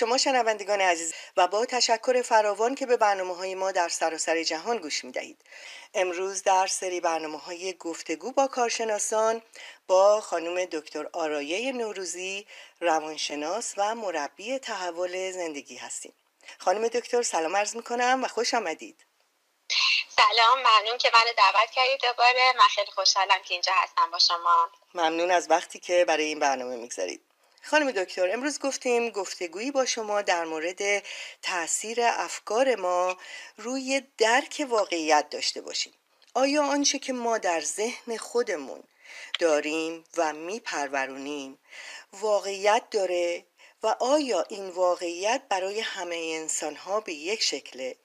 شما شنوندگان عزیز و با تشکر فراوان که به برنامه های ما در سراسر جهان گوش می دهید. امروز در سری برنامه های گفتگو با کارشناسان با خانم دکتر آرایه نوروزی روانشناس و مربی تحول زندگی هستیم. خانم دکتر سلام عرض می کنم و خوش آمدید. سلام ممنون که منو دعوت کردید دوباره من خیلی خوشحالم که اینجا هستم با شما ممنون از وقتی که برای این برنامه می‌گذارید خانم دکتر امروز گفتیم گفتگویی با شما در مورد تاثیر افکار ما روی درک واقعیت داشته باشیم. آیا آنچه که ما در ذهن خودمون داریم و میپرورونیم واقعیت داره و آیا این واقعیت برای همه انسان ها به یک شکله؟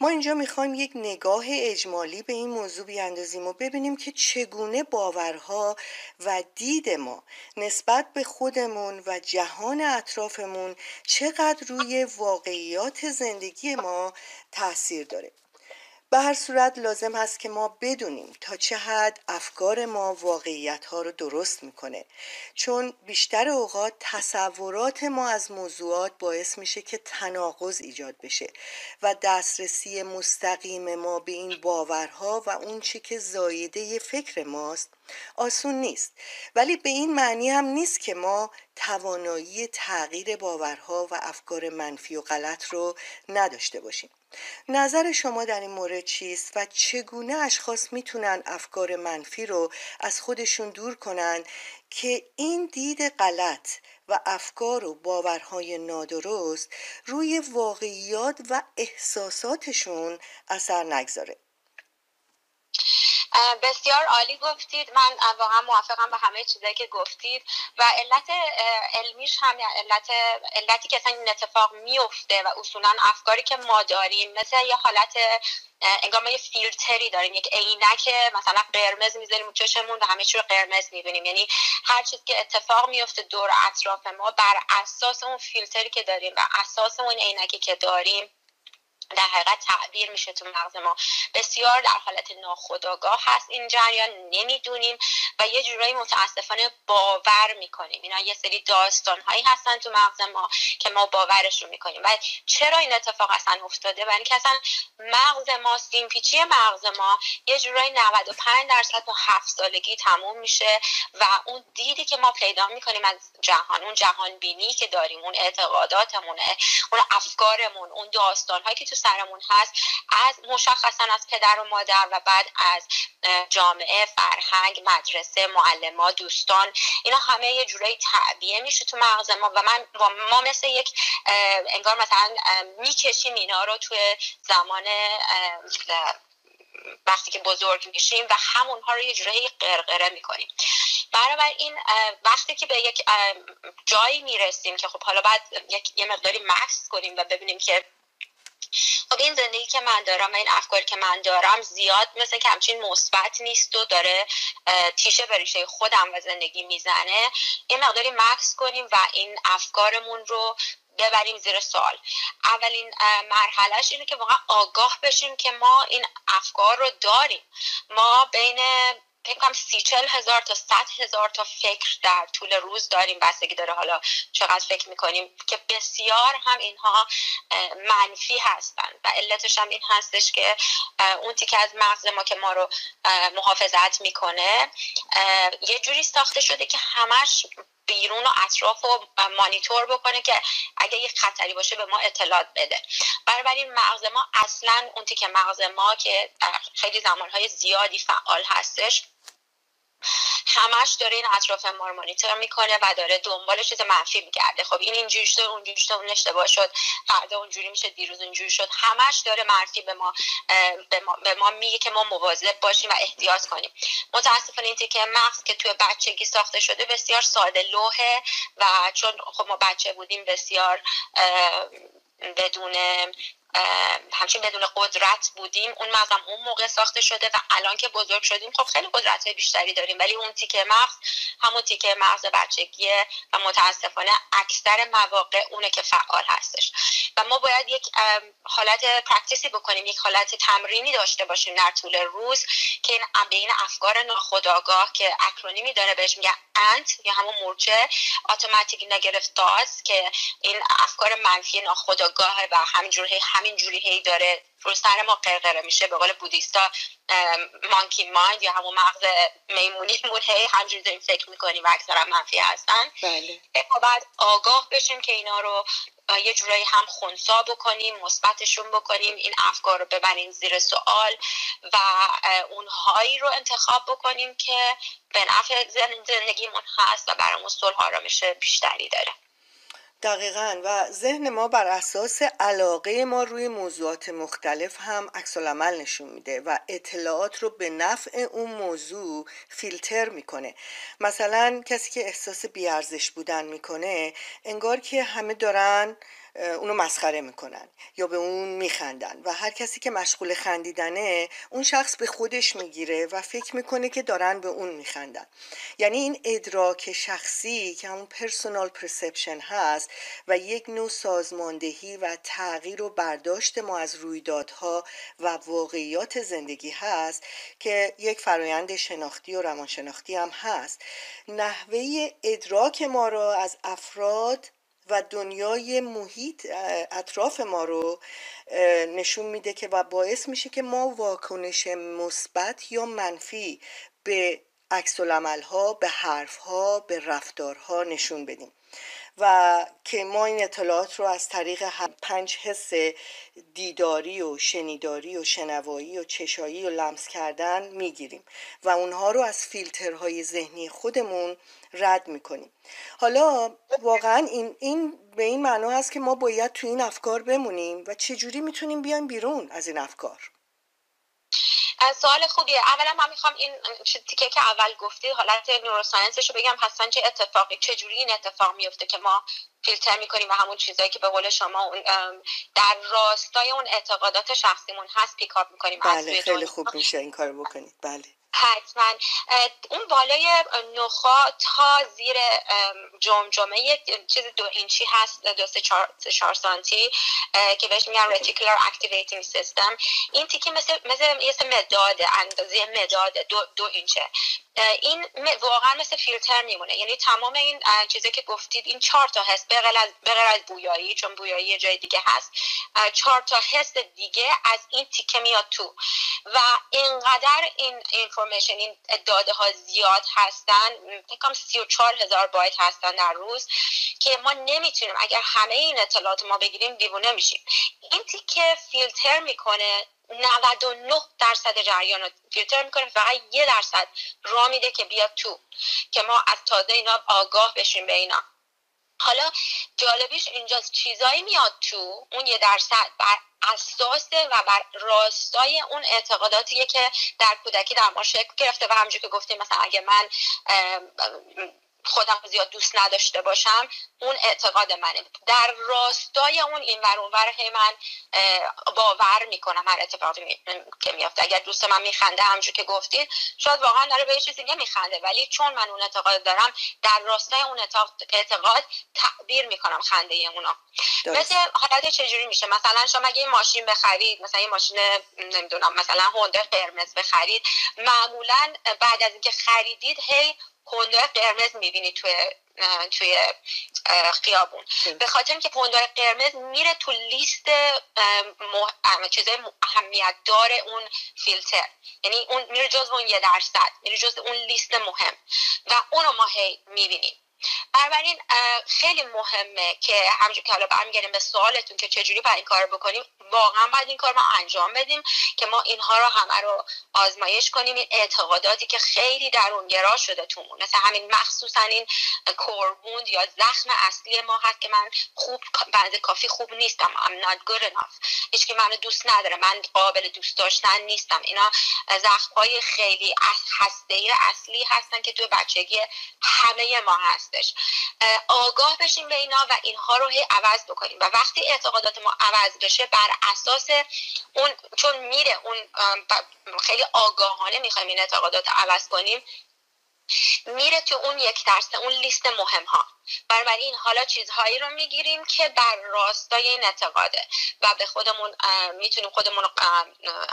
ما اینجا می‌خوایم یک نگاه اجمالی به این موضوع بیاندازیم و ببینیم که چگونه باورها و دید ما نسبت به خودمون و جهان اطرافمون چقدر روی واقعیات زندگی ما تاثیر داره. به هر صورت لازم هست که ما بدونیم تا چه حد افکار ما واقعیت ها رو درست می‌کنه. چون بیشتر اوقات تصورات ما از موضوعات باعث میشه که تناقض ایجاد بشه و دسترسی مستقیم ما به این باورها و اون چی که زایده فکر ماست آسون نیست. ولی به این معنی هم نیست که ما توانایی تغییر باورها و افکار منفی و غلط رو نداشته باشیم. نظر شما در این مورد چیست و چگونه اشخاص می‌تونن افکار منفی رو از خودشون دور کنن که این دید غلط و افکار و باورهای نادرست روی واقعیات و احساساتشون اثر نگذاره؟ بسیار عالی گفتید. من واقعا موافقم با همه چیزایی که گفتید و علت علمیش هم علت علتی که اصلا این اتفاق میفته و اصولا افکاری که ما داریم مثل یه حالت انگار ما یه فیلتری داریم یک عینک مثلا قرمز می‌ذاریم چشمون و همه چی رو قرمز می‌بینیم. یعنی هر چیزی که اتفاق میفته دور اطراف ما بر اساس اون فیلتری که داریم و اساس اون عینکی که داریم در حقیقت تعبیر میشه تو مغز ما. بسیار در حالت ناخودآگاه هست این جریان نمی‌دونیم و یه جورایی متاسفانه باور می‌کنیم. اینا یه سری داستان هایی هستن تو مغز ما که ما باورش رو می‌کنیم. و چرا این اتفاق اصلا افتاده؟ و اینکه اصلا مغز ما سیمپیچی مغز ما یه جورایی 95 درصد تا هفت سالگی تموم میشه و اون دیدی که ما پیدا می‌کنیم از جهان اون جهان بینی که داریم اون اعتقاداتمونه اون افکارمون اون داستان هایی که تو سرمون هست از مشخصا از پدر و مادر و بعد از جامعه فرهنگ مدرسه معلم دوستان اینا همه یه جورایی تعبیه میشه تو مغز ما و من ما مثل یک انگار مثلا می‌کشیم اینا رو توی زمان وقتی که بزرگ میشیم و همونها رو یه جورایی قرقره می‌کنیم. برابر این وقتی که به یک جایی می‌رسیم که خب حالا بعد یه مقداری مکس کنیم و ببینیم که خب این زندگی که من دارم و این افکاری که من دارم زیاد مثل که همچین مثبت نیست و داره تیشه به ریشه خودم و زندگی می‌زنه. این مقداری مکس کنیم و این افکارمون رو ببریم زیر سوال. اولین مرحلهش اینه که واقعا آگاه بشیم که ما این افکار رو داریم. ما بین فکر کنم سی چل هزار تا صد هزار تا فکر در طول روز داریم. بستگی داره حالا چقدر فکر می‌کنیم که بسیار هم اینها منفی هستن. و علتش هم این هستش که اون تیکه از مغز ما که ما رو محافظت می‌کنه یه جوری ساخته شده که همش بیرون و اطراف رو مانیتور بکنه که اگه یه خطری باشه به ما اطلاعات بده. این مغز ما اصلا اون تیکه مغز ما که خیلی زمانهای زیادی فعال هستش همش داره این اطراف ما رو مانیتور می‌کنه و داره دنبال چیز منفی میگرده. خب این اینجوری شده اونجوری شده اون اشتباه شد. فردا اونجوری میشه دیروز اونجوری شد. همش داره منفی به ما به ما, به ما میگه که ما مواظب باشیم و احتیاط کنیم. متاسفانه این که مغز که توی بچگی ساخته شده بسیار ساده لوحه و چون خب ما بچه بودیم بسیار بدون همچین بدون قدرت بودیم. اون مغزم اون موقع ساخته شده و الان که بزرگ شدیم خب خیلی قدرت بیشتری داریم. ولی اون تیکه مغز همون تیکه مغز بچگیه و متاسفانه اکثر مواقع اونه که فعال هستش. و ما باید یک حالت پرکتیسی بکنیم یک حالت تمرینی داشته باشیم در طول روز که این بین افکار ناخودآگاه که اکرونیمی داره بهش میگه انت یا همون مورچه اتوماتیک نگرفت که این افکار منفی ناخودآگاه و همینجور همین جوری هی داره رو سر ما قرقره میشه به قول بودیستا مانکی مایند یا همون مغز میمونیمون هی همجوری داریم فکر می‌کنیم و اکثرا منفی هستن بله. بعد آگاه بشیم که اینا رو یه جورایی هم خونسا بکنیم مثبتشون بکنیم این افکار رو ببریم زیر سوال و اونهایی رو انتخاب بکنیم که به نفع زندگیمون هست و برامون صلح آرامش بیشتری داره دقیقا. و ذهن ما بر اساس علاقه ما روی موضوعات مختلف هم عکس نشون میده و اطلاعات رو به نفع اون موضوع فیلتر می‌کنه. مثلا کسی که احساس بیارزش بودن می‌کنه انگار که همه دارن اونو مسخره می‌کنن یا به اون میخندن. و هر کسی که مشغول خندیدنه اون شخص به خودش می‌گیره و فکر می‌کنه که دارن به اون میخندن. یعنی این ادراک شخصی که همون پرسونال پرسپشن هست و یک نوع سازماندهی و تغییر و برداشت ما از رویدادها و واقعیات زندگی هست که یک فرایند شناختی و روانشناختی هم هست. نحوه ادراک ما را از افراد و دنیای محیط اطراف ما رو نشون میده که و باعث میشه که ما واکنش مثبت یا منفی به عکس ها به حرف ها به رفتارها نشون بدیم. و که ما این اطلاعات رو از طریق پنج حس دیداری و شنیداری و شنوایی و چشایی و لمس کردن می‌گیریم و اونها رو از فیلترهای ذهنی خودمون رد می‌کنیم. حالا واقعا این, این به این معنا هست که ما باید تو این افکار بمونیم و چجوری می‌تونیم بیایم بیرون از این افکار. سوال خوبیه. اولا من می‌خوام این تیکه که اول گفتی حالت نوروساینسش رو بگم حسن چه اتفاقی چه جوری این اتفاق میفته که ما فیلتر می‌کنیم و همون چیزایی که به قول شما در راستای اون اعتقادات شخصیمون هست پیکاپ می‌کنیم بله خیلی خوب میشه این کار بکنید. بله. حتما. اون بالای نخاع تا زیر جمجمه یک چیز دو اینچی هست دو سه چهار, سانتی که بهش میگن reticular activating system این تیکی مثل مثل یه مداده اندازه مداده دو, دو اینچه. این واقعا مثل فیلتر میمونه. یعنی تمام این چیزی که گفتید این چهار تا هست بغیر از بغیر از بویایی چون بویایی یه جای دیگه هست. چهار تا حس دیگه از این تیکه میاد تو. و اینقدر این اینفورمیشن این داده ها زیاد هستن. فکر 34 هزار بایت هستن در روز که ما نمی‌تونیم اگر همه این اطلاعات ما بگیریم دیوونه میشیم. این تیکه فیلتر می‌کنه 99 درصد جریان رو فیلتر می‌کنه. فقط یه درصد را میده که بیاد تو که ما از تازه اینا آگاه بشیم به اینا. حالا جالبیش اینجاست چیزایی میاد تو اون یه درصد بر اساس و بر راستای اون اعتقاداتیه که در کودکی در ما شکل گرفته و همونجور که گفتیم مثلا اگه من خودم زیاد دوست نداشته باشم اون اعتقاد منه. در راستای اون این ور اونور هی من باور می‌کنم هر اتفاقی که میافته. اگر دوست من میخنده همجور که گفتید شاید واقعا داره به یه چیزی نمیخنده ولی چون من اون اعتقاد دارم در راستای اون اعتقاد تعبیر می‌کنم خنده اونا. مثل حالت چجوری میشه؟ مثلا شما اگه یه ماشین بخرید؟ مثلا یه ماشین نمی‌دونم مثلا هوندا قرمز بخرید. معمولا بعد از اینکه خریدید هی هوندای قرمز می‌بینی توی توی خیابون. به خاطر اینکه هوندای قرمز میره تو لیست چیزای اهمیت دار اون فیلتر. یعنی اون میره جز اون یه درصد. میره جز اون لیست مهم. و اونو ما هی می‌بینیم. بنابراین خیلی مهمه که همونجور که حالا برمیگردیم به سوالتون که چجوری باید این کار بکنیم. واقعا باید این کار ما انجام بدیم که ما اینها رو همه رو آزمایش کنیم. این اعتقاداتی که خیلی درونگرا شده تومون مثل همین مخصوصا این کوربوند یا زخم اصلی ما هست که من خوب بعد کافی خوب نیستم. I'm not good enough. هیچ که منو دوست نداره. من قابل دوست داشتن نیستم. اینا زخم های خیلی هسته اصلی هستن که توی بچگی همه ما هست. هستش. آگاه بشیم به اینا و اینها رو هی عوض بکنیم. و وقتی اعتقادات ما عوض بشه بر اساس اون چون میره اون خیلی آگاهانه می‌خوایم این اعتقادات عوض کنیم میره تو اون یک درصد اون لیست مهم ها بنابراین حالا چیزهایی رو می‌گیریم که بر راستای این اعتقاده و به خودمون می‌تونیم خودمون رو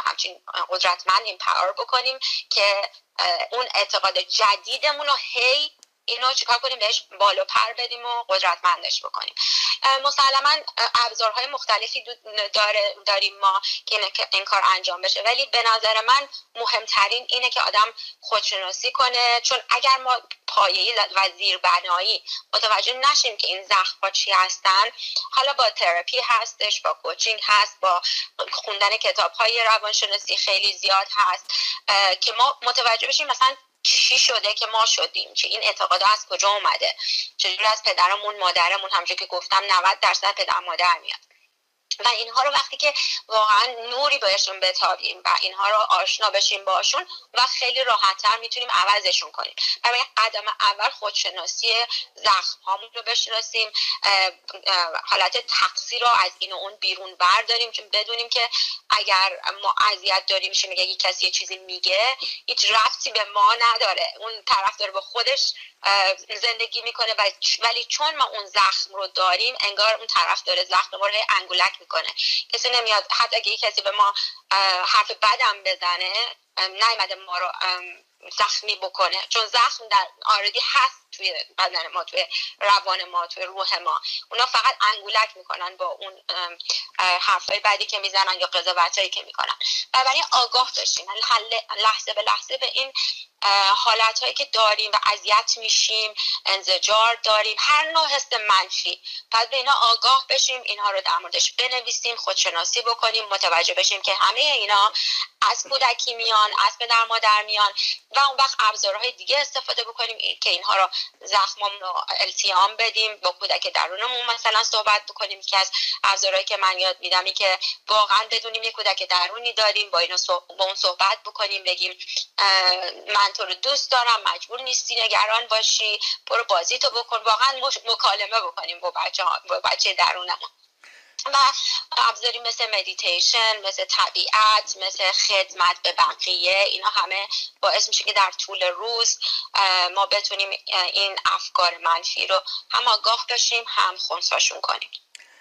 همچین قدرتمند این پاور بکنیم که اون اعتقاد جدیدمون رو هی اینو چیکار کنیم؟ بهش بالا پر بدیم و قدرتمندش بکنیم. مسلما ابزارهای مختلفی داره داریم ما که این کار انجام بشه. ولی به نظر من مهمترین اینه که آدم خودشناسی کنه. چون اگر ما پایه‌ای و زیربنایی متوجه نشیم که این زخم ها چی هستن حالا با تراپی هستش با کوچینگ هست با خوندن کتاب های روانشناسی خیلی زیاد هست که ما متوجه بشیم مثلا چی شده که ما شدیم چه این اعتقاد از کجا اومده؟ چجوری از پدرمون مادرمون همونجور که گفتم 90 درصد پدر مادر میاد. و اینها رو وقتی که واقعا نوری بهشون بتابیم و اینها رو آشنا بشیم باشون و خیلی راحتتر می‌تونیم عوضشون کنیم. برای قدم اول خودشناسی زخم هامون رو بشناسیم حالت تقصیر رو از این و اون بیرون برداریم چون بدونیم که اگر ما اذیت داریم میشه میگه کسی یه چیزی میگه هیچ رفتی به ما نداره. اون طرف داره به خودش زندگی می‌کنه ولی چون ما اون زخم رو داریم انگار اون طرف داره زخم رو انگولک می‌کنه. کسی نمیاد حتی اگه کسی به ما حرف بدم بزنه نیومده ما رو زخمی بکنه. چون زخم در آردی هست توی بدن ما توی روان ما توی روح ما. اونا فقط انگولک می‌کنن با اون حرفای بعدی که می‌زنن یا قضاوتایی که می‌کنن. بنابراین آگاه داشتیم لحظه به لحظه به این حالت هایی که داریم و اذیت میشیم انزجار داریم هر نوع حس منفی. پس به اینا آگاه بشیم اینها رو در موردش بنویسیم خودشناسی بکنیم متوجه بشیم که همه اینا از کودکی میان از پدر مادر میان و اون وقت ابزارهای دیگه استفاده بکنیم که اینها رو زخممون رو التیام بدیم. با کودک درونمون مثلا صحبت بکنیم که از ابزارهایی که من یاد میدم که واقعا بدونیم یه کودک درونی داریم با اینو با اون صحبت بکنیم بگیم من تو رو دوست دارم مجبور نیستی نگران باشی برو بازی تو بکن واقعا مکالمه بکنیم با بچه, با بچه درونمون. و ابزاری مثل مدیتیشن مثل طبیعت مثل خدمت به بقیه اینا همه باعث میشه که در طول روز ما بتونیم این افکار منفی رو هم آگاه بشیم هم خونساشون کنیم.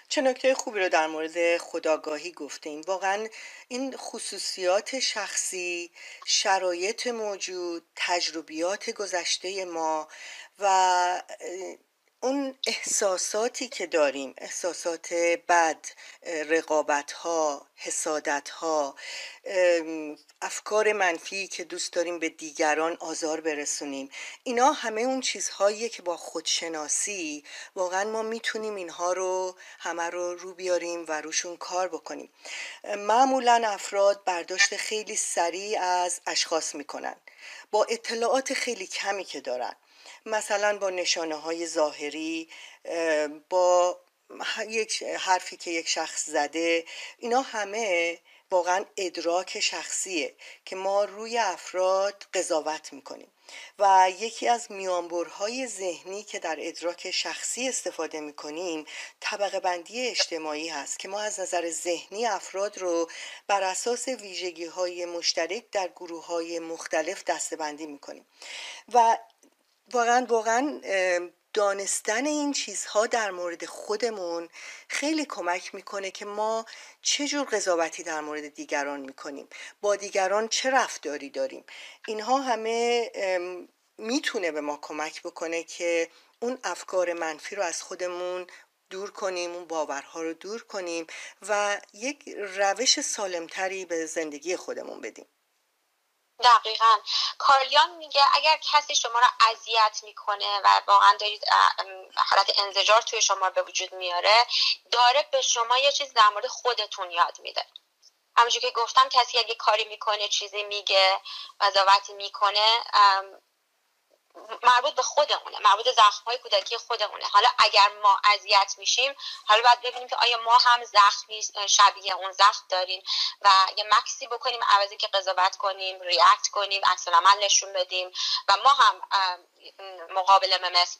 چه نکته خوبی رو در مورد خداگاهی گفتیم واقعا این خصوصیات شخصی شرایط موجود تجربیات گذشته ما و اون احساساتی که داریم احساسات بد رقابت ها حسادت ها افکار منفی که دوست داریم به دیگران آزار برسونیم. اینا همه اون چیزهاییه که با خودشناسی واقعا ما می‌تونیم اینها رو همه رو رو بیاریم و روشون کار بکنیم. معمولا افراد برداشت خیلی سریع از اشخاص می‌کنن. با اطلاعات خیلی کمی که دارن. مثلا با نشانه های ظاهری با یک حرفی که یک شخص زده اینا همه واقعا ادراک شخصیه که ما روی افراد قضاوت می‌کنیم. و یکی از میانبرهای ذهنی که در ادراک شخصی استفاده می‌کنیم طبقه بندی اجتماعی هست که ما از نظر ذهنی افراد رو بر اساس ویژگی های مشترک در گروه های مختلف دستبندی می‌کنیم. و واقعا واقعا دانستن این چیزها در مورد خودمون خیلی کمک می‌کنه که ما چه جور قضاوتی در مورد دیگران می‌کنیم. با دیگران چه رفتاری داریم؟ اینها همه می‌تونه به ما کمک بکنه که اون افکار منفی رو از خودمون دور کنیم اون باورها رو دور کنیم و یک روش سالمتری به زندگی خودمون بدیم. دقیقا. کارلیان میگه اگر کسی شما رو اذیت می‌کنه و واقعا دارید حالت انزجار توی شما به وجود میاره داره به شما یه چیز در مورد خودتون یاد میده. همونجور که گفتم کسی اگه کاری می‌کنه چیزی میگه قضاوتی می‌کنه مربوط به خودمونه مربوط زخم های کودکی خودمونه. حالا اگر ما اذیت میشیم حالا باید ببینیم که آیا ما هم زخمی شبیه اون زخم داریم و یه مکسی بکنیم عوضی که قضاوت کنیم ریاکت کنیم عکس عمل نشون بدیم و ما هم مقابله به مثل,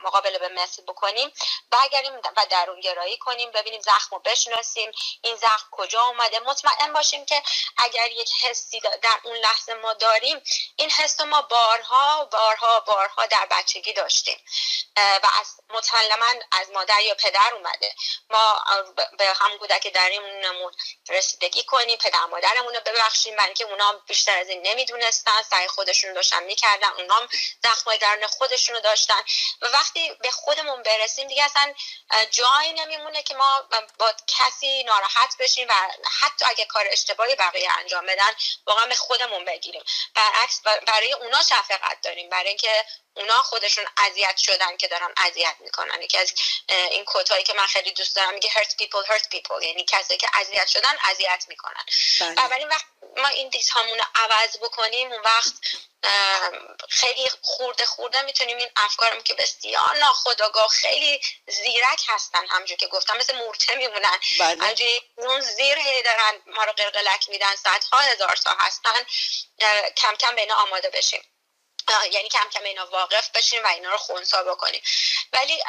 مقابله به مثل بکنیم برگردیم و درونگرایی کنیم ببینیم زخم رو بشناسیم. این زخم کجا اومده؟ مطمئن باشیم که اگر یک حسی در اون لحظه ما داریم این حس ما بارها بارها بارها در بچگی داشتیم. و از مسلما از مادر یا پدر اومده. ما به هم کودک درونمون رسیدگی کنیم پدر مادرمون رو ببخشیم برای اینکه اونا بیشتر از این نمی‌دونستن سعی خودشون داشتن می‌کردن اونا زخمای درون خودشون رو داشتن. و وقتی به خودمون برسیم دیگه اصلا جایی نمیمونه که ما با کسی ناراحت بشیم و حتی اگه کار اشتباهی بقیه انجام بدن واقعا به خودمون بگیریم. برعکس برای اونا شفقت داریم. برای اینکه اونا خودشون اذیت شدن که دارن اذیت می‌کنن. یکی از این کوتایی که من خیلی دوست دارم میگه hurt people hurt people. یعنی کسایی که اذیت شدن اذیت می‌کنن. بله. بنابراین وقت ما این دیس رو عوض بکنیم اون وقت خیلی خورده خورده می‌تونیم این افکارم که بسیار ناخداگاه خیلی زیرک هستن همجور که گفتم مثل مورچه میمونن. بله. اون زیر هی دارن ما رو قلقلک میدن ها هزار تا هستن. کم کم به آماده بشیم. یعنی کم کم اینا واقف بشیم و اینا رو خونسا بکنیم. ولی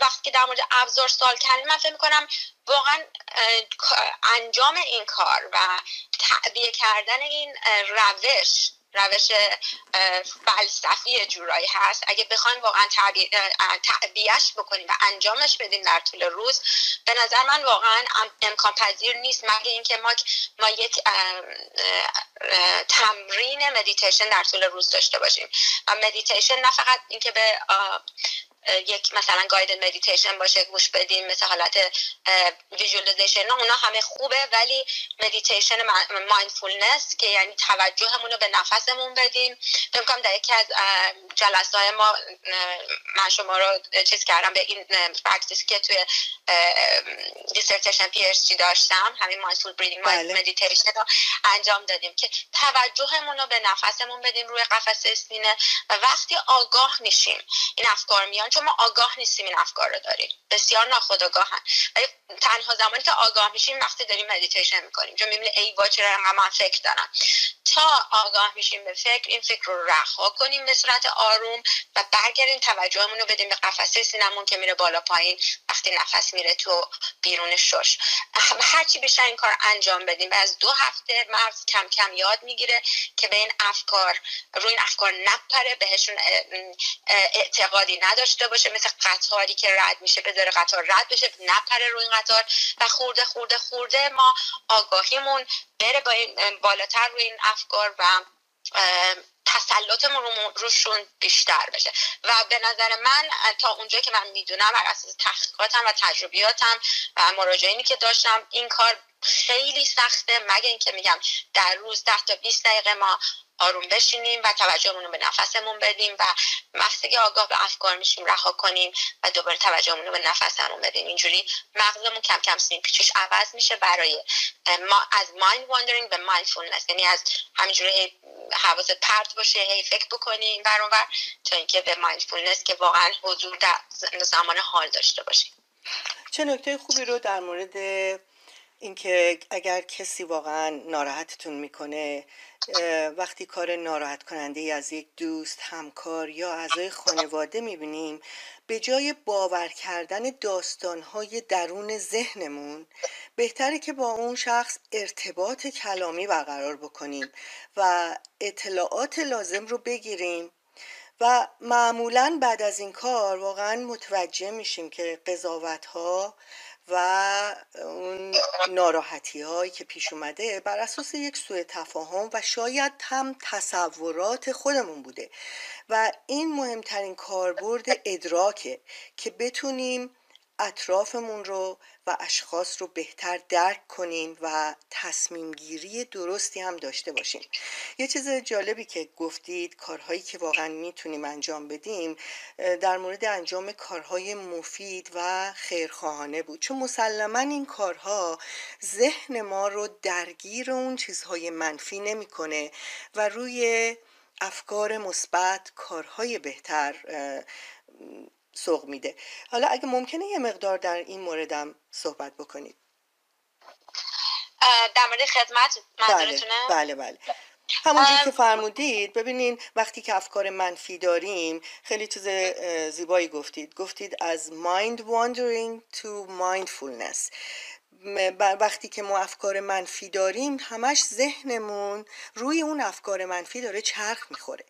وقتی که در مورد ابزار سوال کردیم من فکر می‌کنم واقعا انجام این کار و تعبیه کردن این روش روش فلسفی جورایی هست. اگه بخوایم واقعا تعبیهش بکنیم و انجامش بدیم در طول روز به نظر من واقعا امکان پذیر نیست. مگه اینکه ما ما یک تمرین مدیتیشن در طول روز داشته باشیم. و مدیتیشن نه فقط اینکه به یک مثلا guided meditation باشه گوش بدیم مثل حالت visualization اونا همه خوبه ولی مدیتیشن mindfulness که یعنی توجهمون رو به نفسمون بدیم فکر در یکی از جلسه های ما من شما رو چیز کردم به این practice که توی dissertation PhD داشتم همین mindful breathing meditation رو انجام دادیم که توجهمون رو به نفسمون بدیم روی قفسه سینه و وقتی آگاه میشیم این افکار میان چون ما آگاه نیستیم این افکار رو داریم. بسیار ناخودآگاهن. ولی تنها زمانی که آگاه میشیم وقتی داریم مدیتیشن می‌کنیم. چون می‌بینی ای وا چرا من فکر دارم. تا آگاه میشیم به فکر این فکر رو رها کنیم به صورت آروم و برگردیم توجهمون رو بدیم به قفسه سینمون که میره بالا پایین. وقتی نفس میره تو بیرون شش. هرچی بیشتر این کار انجام بدیم. و از دو هفته مغز کم کم یاد می‌گیره که به این افکار روی این افکار نپره بهشون اعتقادی نداشته باشه. مثل قطاری که رد میشه بذاره قطار رد بشه نپره روی این قطار. و خورده خورده خورده ما آگاهیمون بره با این بالاتر روی این افکار و تسلطمون رو روشون بیشتر بشه. و به نظر من تا اونجا که من می‌دونم بر اساس تحقیقاتم و تجربیاتم و مراجعینی که داشتم این کار خیلی سخته مگه اینکه میگم در روز ده تا 20 دقیقه ما آروم بشینیم و توجهمون رو به نفسمون بدیم و وقتی آگاه به افکار میشیم رها کنیم و دوباره توجهمون رو به نفسمون بدیم. اینجوری مغزمون کم کم سیم پیچیش عوض میشه برای ما از mind wandering به mindfulness یعنی از همینجوری حواست پرت باشه هی فکر بکنیم برانور تا اینکه به mindfulness که واقعا حضور در زمان حال داشته باشیم. چه نکته خوبی رو در مورد اینکه اگر کسی واقعا ناراحتتون می‌کنه وقتی کار ناراحت کننده از یک دوست همکار یا اعضای خانواده می‌بینیم به جای باور کردن داستانهای درون ذهنمون بهتره که با اون شخص ارتباط کلامی برقرار بکنیم و اطلاعات لازم رو بگیریم و معمولا بعد از این کار واقعا متوجه میشیم که قضاوت ها و اون ناراحتی هایی که پیش اومده بر اساس یک سوء تفاهم و شاید هم تصورات خودمون بوده. و این مهمترین کاربرد ادراکه که بتونیم اطرافمون رو و اشخاص رو بهتر درک کنیم و تصمیم گیری درستی هم داشته باشیم. یه چیز جالبی که گفتید کارهایی که واقعا می‌تونیم انجام بدیم در مورد انجام کارهای مفید و خیرخواهانه بود. چون مسلما این کارها ذهن ما رو درگیر اون چیزهای منفی نمی‌کنه و روی افکار مثبت کارهای بهتر سوق میده. حالا اگه ممکنه یه مقدار در این موردم صحبت بکنید. در مورد خدمت بله بله, بله. همونجور که فرمودید ببینین وقتی که افکار منفی داریم خیلی چیز زیبایی گفتید. گفتید از mind wandering to mindfulness. وقتی که ما افکار منفی داریم همش ذهنمون روی اون افکار منفی داره چرخ می‌خوره.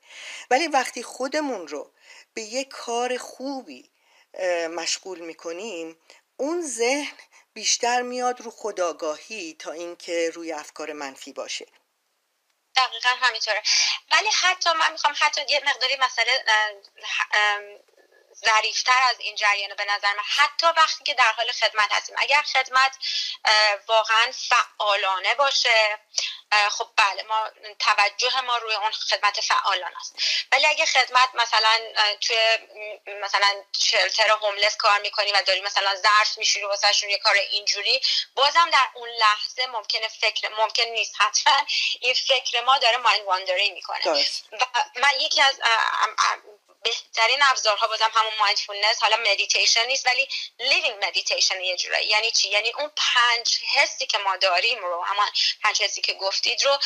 ولی وقتی خودمون رو به یک کار خوبی مشغول می‌کنیم اون ذهن بیشتر میاد رو خداگاهی تا اینکه روی افکار منفی باشه. دقیقا همینطوره. ولی حتی من می‌خوام حتی یه مقداری مسئله ظریفتر از این جریان به نظر من. حتی وقتی که در حال خدمت هستیم. اگر خدمت واقعا فعالانه باشه خب بله ما توجه ما روی اون خدمت فعالان است. ولی اگه خدمت مثلا توی مثلا شلتر هوملس کار می‌کنی و داری مثلا ظرف میشوری واسهشون یه کار اینجوری بازم در اون لحظه ممکنه فکر ممکن نیست حتما این فکر ما داره mind wandering می‌کنه. و من یکی از بهترین ابزارها بازم همون mindfulness حالا مدیتیشن نیست ولی living meditation یه جورایی یعنی چی؟ یعنی اون پنج حسی که ما داریم رو همان پنج حسی که گفتید رو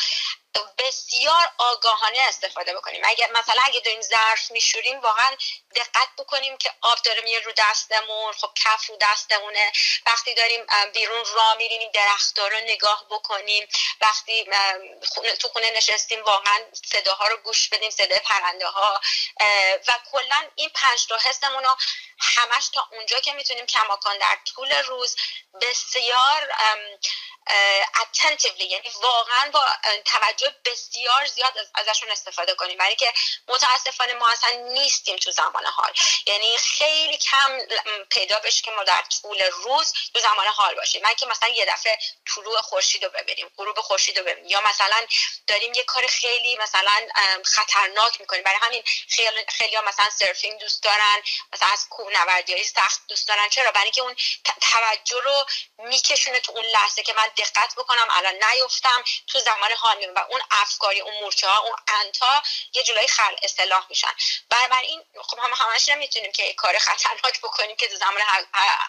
بسیار آگاهانه استفاده بکنیم. اگر مثلا اگه داریم ظرف میشوریم واقعا دقت بکنیم که آب داره میره رو دستمون خب کف رو دستمونه. وقتی داریم بیرون را میریم این درختها رو نگاه بکنیم. وقتی تو خونه نشستیم واقعا صداها رو گوش بدیم صدای پرنده ها. و کلا این پنج تا حسمون رو همش تا اونجا که می‌تونیم کماکان در طول روز بسیار اتنتیولی یعنی واقعا با توجه بسیار زیاد ازشون استفاده کنیم. برای که متاسفانه ما اصلا نیستیم تو زمان حال. یعنی خیلی کم پیدا بشه که ما در طول روز تو زمان حال باشیم. من که مثلا یه دفعه طلوع خورشید رو ببینیم غروب خورشید رو ببینیم یا مثلا داریم یه کار خیلی مثلا خطرناک می‌کنیم. برای همین خیلی خیلی ها مثلا سرفینگ دوست دارن مثلا از کوهنوردی سخت دوست دارن. چرا؟ برای که اون توجه رو میکشونه تو اون لحظه که من دقت بکنم الان نیفتم تو زمان حال و اون افکاری اون مورچه ها اون انتا یه جلوی خل اصلاح میشن. این خب هم همش نمی‌تونیم که کار خطرناک بکنیم که تو زمان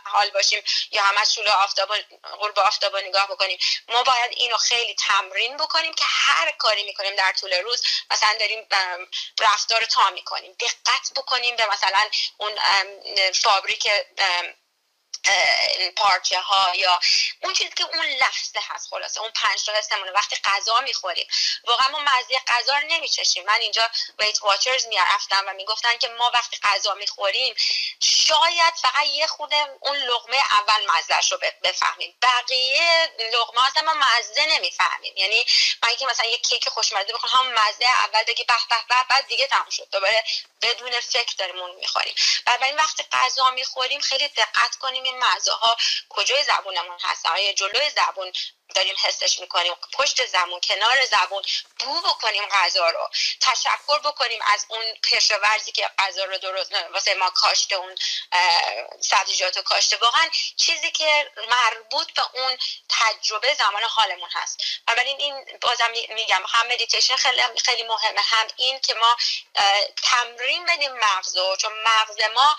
حال باشیم یا همش شلو آفتاب غروب آفتاب نگاه بکنیم. ما باید اینو خیلی تمرین بکنیم که هر کاری می‌کنیم در طول روز مثلا داریم رفتار تا می‌کنیم. دقت بکنیم به مثلا اون فابریک پارچه ها یا اون چیزی که اون لحظه هست خلاصه. اون پنج تا حسمونه. وقتی غذا می‌خوریم واقعا ما مزه غذا رو نمیچشیم. من اینجا ویت واچرز می‌رفتم و می‌گفتن که ما وقتی غذا می‌خوریم شاید فقط یه خونه اون لغمه اول مزهش رو بفهمیم. بقیه لغمه اصلا ما مزه نمی‌فهمیم. یعنی من که مثلا یه کیک خوشمزه بخورم هم مزه اول بگی به به به بعد دیگه تموم شد. دوباره بدون فکر داریم اون می‌خوریم. این وقتی غذا می‌خوریم خیلی دقت کنیم این ها کجای زبونمون هست؟ آیا جلوی زبون داریم حسش می‌کنیم؟ پشت زبون کنار زبون؟ بو بکنیم غذا رو. تشکر بکنیم از اون کشاورزی که غذا رو درست واسه ما کاشته اون سبزیجات کاشته. واقعا چیزی که مربوط به اون تجربه زمان حالمون هست. بنابراین این بازم میگم هم مدیتیشن خیلی خیلی مهمه هم این که ما تمرین بدیم مغزو چون مغز ما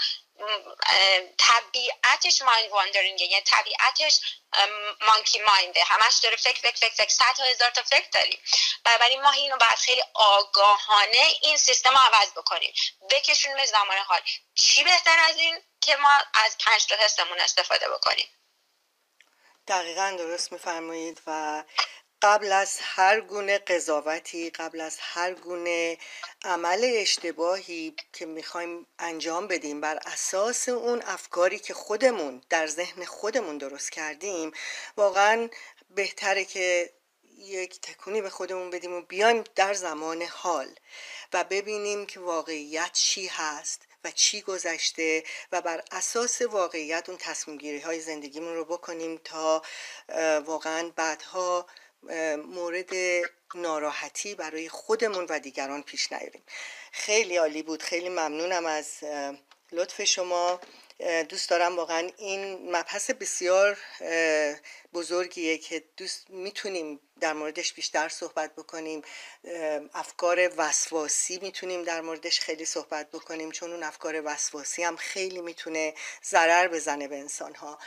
طبیعتش مایند واندرینگه یعنی طبیعتش مانکی ماینده همش داره فکر فکر فکر فکر. صد هزار تا فکر داریم. بنابراین ما اینو باید خیلی آگاهانه این سیستم رو عوض بکنیم. بکشونیم زمان حال. چی بهتر از این که ما از پنج تا حسمون استفاده بکنیم؟ دقیقا درست میفرمایید و قبل از هر گونه قضاوتی قبل از هر گونه عمل اشتباهی که می‌خوایم انجام بدیم بر اساس اون افکاری که خودمون در ذهن خودمون درست کردیم واقعا بهتره که یک تکونی به خودمون بدیم و بیایم در زمان حال و ببینیم که واقعیت چی هست و چی گذشته و بر اساس واقعیت اون تصمیم گیری های زندگیمون رو بکنیم تا واقعا بعدها مورد ناراحتی برای خودمون و دیگران پیش نیاریم. خیلی عالی بود. خیلی ممنونم از لطف شما. دوست دارم واقعا این مبحث بسیار بزرگیه که دوست می‌تونیم در موردش بیشتر صحبت بکنیم. افکار وسواسی می‌تونیم در موردش خیلی صحبت بکنیم چون اون افکار وسواسی هم خیلی می‌تونه ضرر بزنه به انسان ها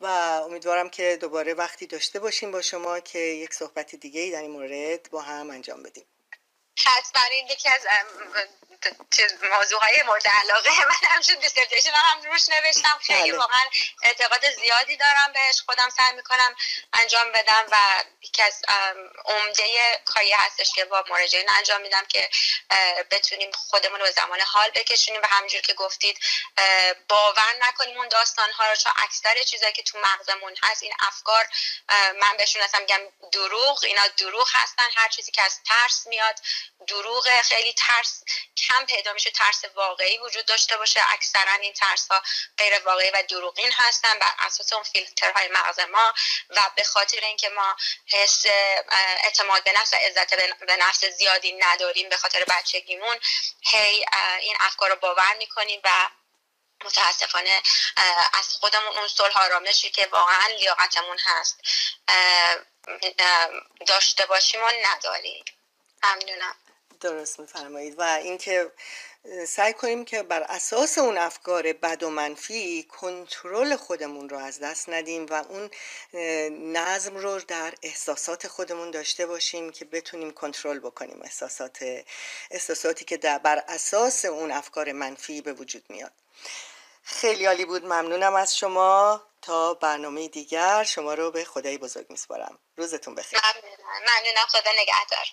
و امیدوارم که دوباره وقتی داشته باشیم با شما که یک صحبت دیگه ای در این مورد با هم انجام بدیم. حتما این یکی از موضوع های مورد علاقه من هم شد. dissertation هم روش نوشتم. خیلی بله. واقعا اعتقاد زیادی دارم بهش. خودم سعی می‌کنم انجام بدم و یکی از عمده کاری هستش که با مراجعین انجام میدم که بتونیم خودمون رو به زمان حال بکشونیم. و همینجور که گفتید باور نکنیم اون داستان ها رو چون اکثر چیزایی که تو مغزمون هست این افکار من بهشون اصلا میگم دروغ. اینا دروغ هستن. هر چیزی که از ترس میاد دروغ خیلی ترس کم پیدا میشه ترس واقعی وجود داشته باشه. اکثرا این ترس ها غیر واقعی و دروغین هستن بر اساس اون فیلترهای مغز ما و به خاطر اینکه ما حس اعتماد به نفس و عزت به نفس زیادی نداریم به خاطر بچگیمون هی این افکار رو باور می‌کنیم و متاسفانه از خودمون اون صلح آرامشی که واقعا لیاقتمون هست داشته باشیم و نداریم. ممنونم. درست میفرمایید. و اینکه سعی کنیم که بر اساس اون افکار بد و منفی کنترل خودمون رو از دست ندیم و اون نظم رو در احساسات خودمون داشته باشیم که بتونیم کنترل بکنیم احساسات احساساتی که در بر اساس اون افکار منفی به وجود میاد. خیلی عالی بود. ممنونم از شما. تا برنامه دیگر. شما رو به خدای بزرگ میسپارم. روزتون بخیر. ممنونم. خدا نگهدار.